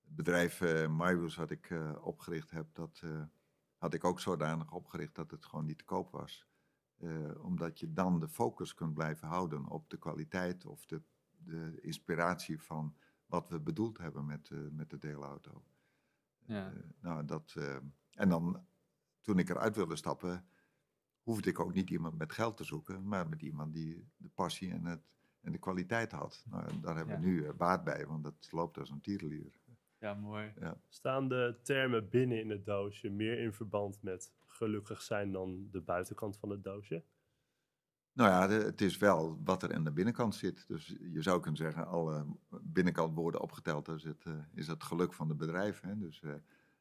bedrijf eh Mybus wat ik eh, opgericht heb, dat eh, had ik ook zodanig opgericht dat het gewoon niet te koop was. Omdat je dan de focus kunt blijven houden op de kwaliteit of de, de inspiratie van wat we bedoeld hebben met, met de deelauto. Ja. Nou, dat, en dan, toen ik eruit wilde stappen, hoefde ik ook niet iemand met geld te zoeken, maar met iemand die de passie en, het, en de kwaliteit had. Nou, daar hebben we nu baat bij, want dat loopt als een tierenlier. Ja, mooi. Staan de termen binnen in het doosje meer in verband met gelukkig zijn dan de buitenkant van het doosje? Nou ja, de- het is wel wat er aan de binnenkant zit. Dus je zou kunnen zeggen, alle binnenkant woorden opgeteld, dan is het, eh, is het geluk van het bedrijf. Hè? Dus eh,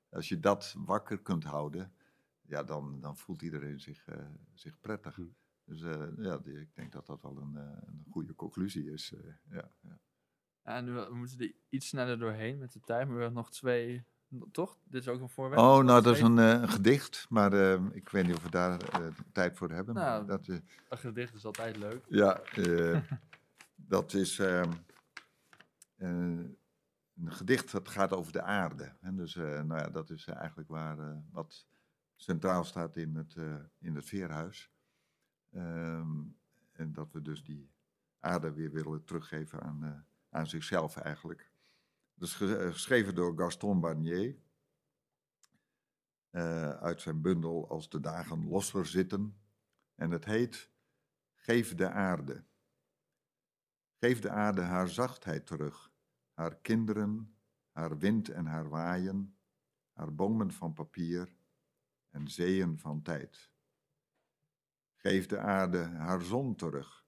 als je dat wakker kunt houden, ja, dan, dan voelt iedereen zich, eh, zich prettig. Hm. Dus eh, ja, die- ik denk dat dat wel een, eh, een goede conclusie is. eh, ja, ja. En we, we moeten er iets sneller doorheen met de tijd, maar we hebben nog twee, toch? Dit is ook een voorwerp. Oh, nou, dat is een, eh, een gedicht, maar eh, ik weet niet of we daar eh, tijd voor hebben. Nou, dat, Een gedicht is altijd leuk. Ja, dat is ehm, eh, een gedicht dat gaat over de aarde. En dus, nou ja, dat is eigenlijk waar, wat centraal staat in het, in het veerhuis. Ehm, en dat we dus die aarde weer willen teruggeven aan, aan zichzelf eigenlijk. Ge- eh, geschreven door Gaston Barnier. eh, uit zijn bundel Als de dagen losser zitten. En het heet Geef de aarde. Geef de aarde haar zachtheid terug, haar kinderen, haar wind en haar waaien, haar bomen van papier en zeeën van tijd. Geef de aarde haar zon terug,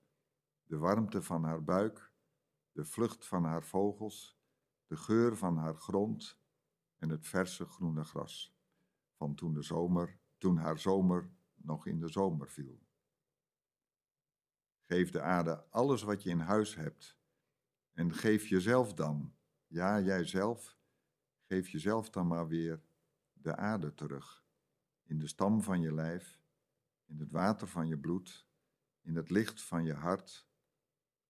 de warmte van haar buik, de vlucht van haar vogels, de geur van haar grond en het verse groene gras van toen, de zomer, toen haar zomer nog in de zomer viel. Geef de aarde alles wat je in huis hebt en geef jezelf dan, ja jijzelf, geef jezelf dan maar weer de aarde terug, in de stam van je lijf, in het water van je bloed, in het licht van je hart,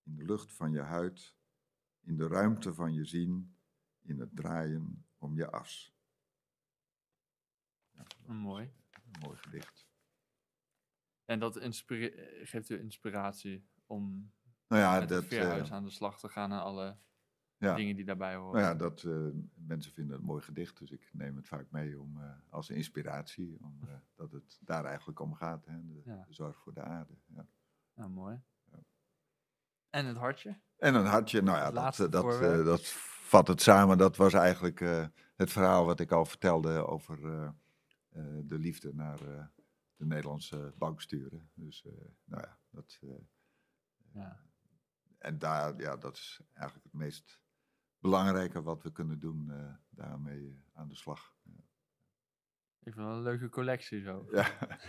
in de lucht van je huid, in de ruimte van je zien, in het draaien om je as. Ja, Mooi. een mooi gedicht. En dat geeft u inspiratie om Nou ja, met dat, het veerhuis eh, aan de slag te gaan en alle ja, dingen die daarbij horen. nou ja, dat eh, mensen vinden het een mooi gedicht, dus ik neem het vaak mee om, eh, als inspiratie, omdat het daar eigenlijk om gaat, hè, de, Ja. de zorg voor de aarde. Ja. Ja, mooi. En het hartje? En een hartje, nou ja, dat, eh, dat, eh, dat vat het samen. Dat was eigenlijk eh, het verhaal wat ik al vertelde over de liefde naar de Nederlandse banksturen. Dus, eh, nou ja, dat, Ja. en daar, ja, dat is eigenlijk het meest belangrijke wat we kunnen doen, daarmee aan de slag. Ik vind het wel een leuke collectie zo. Ja,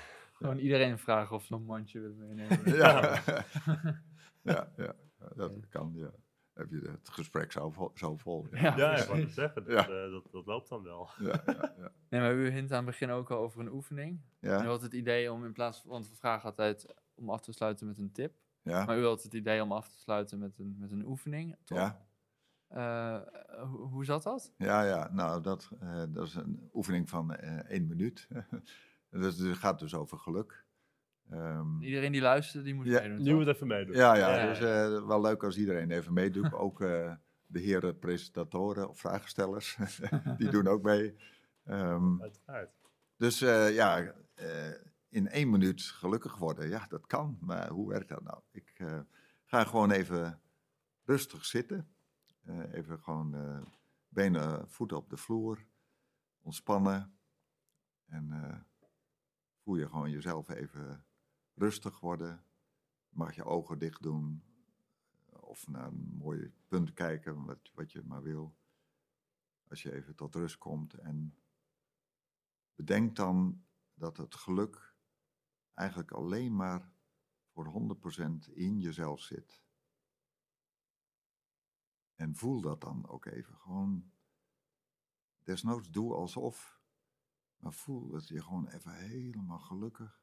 Gewoon iedereen vragen of ze nog een mandje willen meenemen. ja, ja, ja, dat kan, ja. Heb je het gesprek zo vol. Zo vol ja. Ja, Ja, ik wou precies. het zeggen. Dat, Ja. eh, dat, dat loopt dan wel. Ja, ja, ja. Nee, maar u hint aan het begin ook al over een oefening. Ja, U had het idee om in plaats van, want we vragen altijd om af te sluiten met een tip. ja, Maar u had het idee om af te sluiten met een, met een oefening, toch? ja. Eh, hoe, hoe zat dat? Ja, ja, nou, dat, eh, dat is een oefening van eh, één minuut. Dus het gaat dus over geluk. Ehm, Iedereen die luistert, die moet Ja, meedoen, Nu toch? moet even meedoen. ja, ja, Ja, dus eh, wel leuk als iedereen even meedoet. Ook eh, de heren presentatoren of vragenstellers, die doen ook mee. Ehm, Uiteraard. dus eh, ja, eh, in één minuut gelukkig worden, ja, dat kan. Maar hoe werkt dat nou? Ik eh, ga gewoon even rustig zitten. Eh, even gewoon eh, benen, voeten op de vloer. Ontspannen. En eh, voel je gewoon jezelf even rustig worden. Mag je ogen dicht doen. Of naar een mooi punt kijken, wat, wat je maar wil. Als je even tot rust komt. En bedenk dan dat het geluk eigenlijk alleen maar voor 100% in jezelf zit. En voel dat dan ook even. Gewoon, desnoods doe alsof, maar voel dat je gewoon even helemaal gelukkig.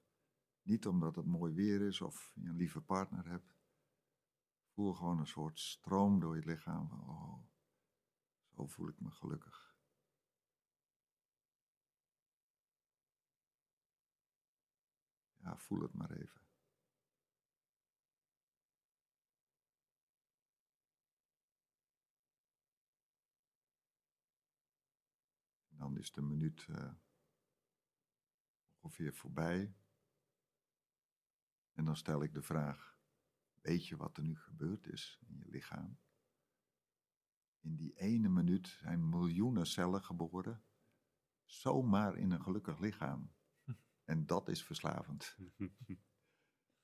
Niet omdat het mooi weer is of je een lieve partner hebt. Voel gewoon een soort stroom door je lichaam. Van, oh, zo voel ik me gelukkig. Ja, voel het maar even. En dan is de minuut eh, ongeveer voorbij. En dan stel ik de vraag: Weet je wat er nu gebeurd is in je lichaam? In die ene minuut zijn miljoenen cellen geboren, zomaar in een gelukkig lichaam. En dat is verslavend.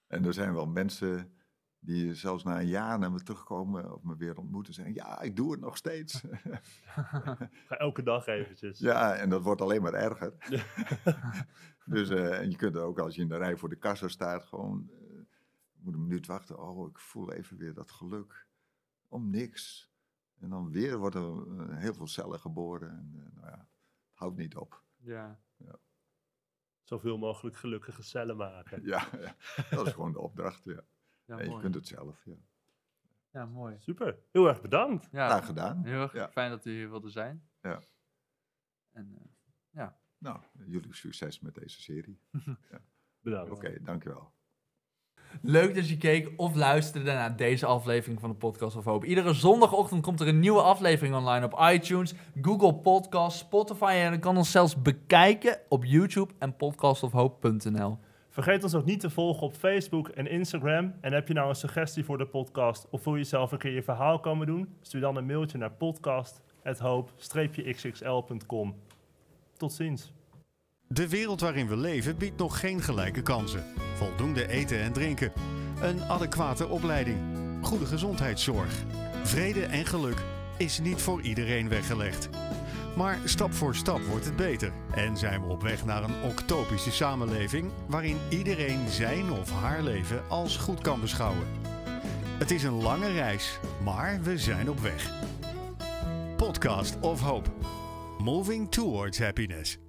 En er zijn wel mensen die zelfs na een jaar naar me terugkomen of me weer ontmoeten en zeggen: Ja, ik doe het nog steeds. Ga elke dag eventjes. ja, en dat wordt alleen maar erger. dus eh, en je kunt ook als je in de rij voor de kassa staat, gewoon eh, moet een minuut wachten. Oh, ik voel even weer dat geluk. Om niks. En dan weer worden eh, heel veel cellen geboren. En nou ja, het houdt niet op. Ja. Zoveel mogelijk gelukkige cellen maken. Ja, ja, dat is gewoon de opdracht. Ja. Ja, je kunt het zelf. Ja. Ja, mooi. Super. Heel erg bedankt. Ja, Graag gedaan. heel erg Ja. fijn dat u hier wilde zijn. Ja. En, eh, Nou, jullie succes met deze serie. Bedankt. Oké, dankjewel. Leuk dat je keek of luisterde naar deze aflevering van de Podcast of Hoop. Iedere zondagochtend komt er een nieuwe aflevering online op iTunes, Google Podcasts, Spotify en je kan ons zelfs bekijken op YouTube en podcastofhoop.nl. Vergeet ons ook niet te volgen op Facebook en Instagram. En heb je nou een suggestie voor de podcast of wil je zelf een keer je verhaal komen doen? Stuur dan een mailtje naar podcast.hoop-xxl.com. Tot ziens. De wereld waarin we leven biedt nog geen gelijke kansen. Voldoende eten en drinken. Een adequate opleiding. Goede gezondheidszorg. Vrede en geluk is niet voor iedereen weggelegd. Maar stap voor stap wordt het beter en zijn we op weg naar een octopische samenleving waarin iedereen zijn of haar leven als goed kan beschouwen. Het is een lange reis, maar we zijn op weg. Podcast of Hope. Moving towards happiness.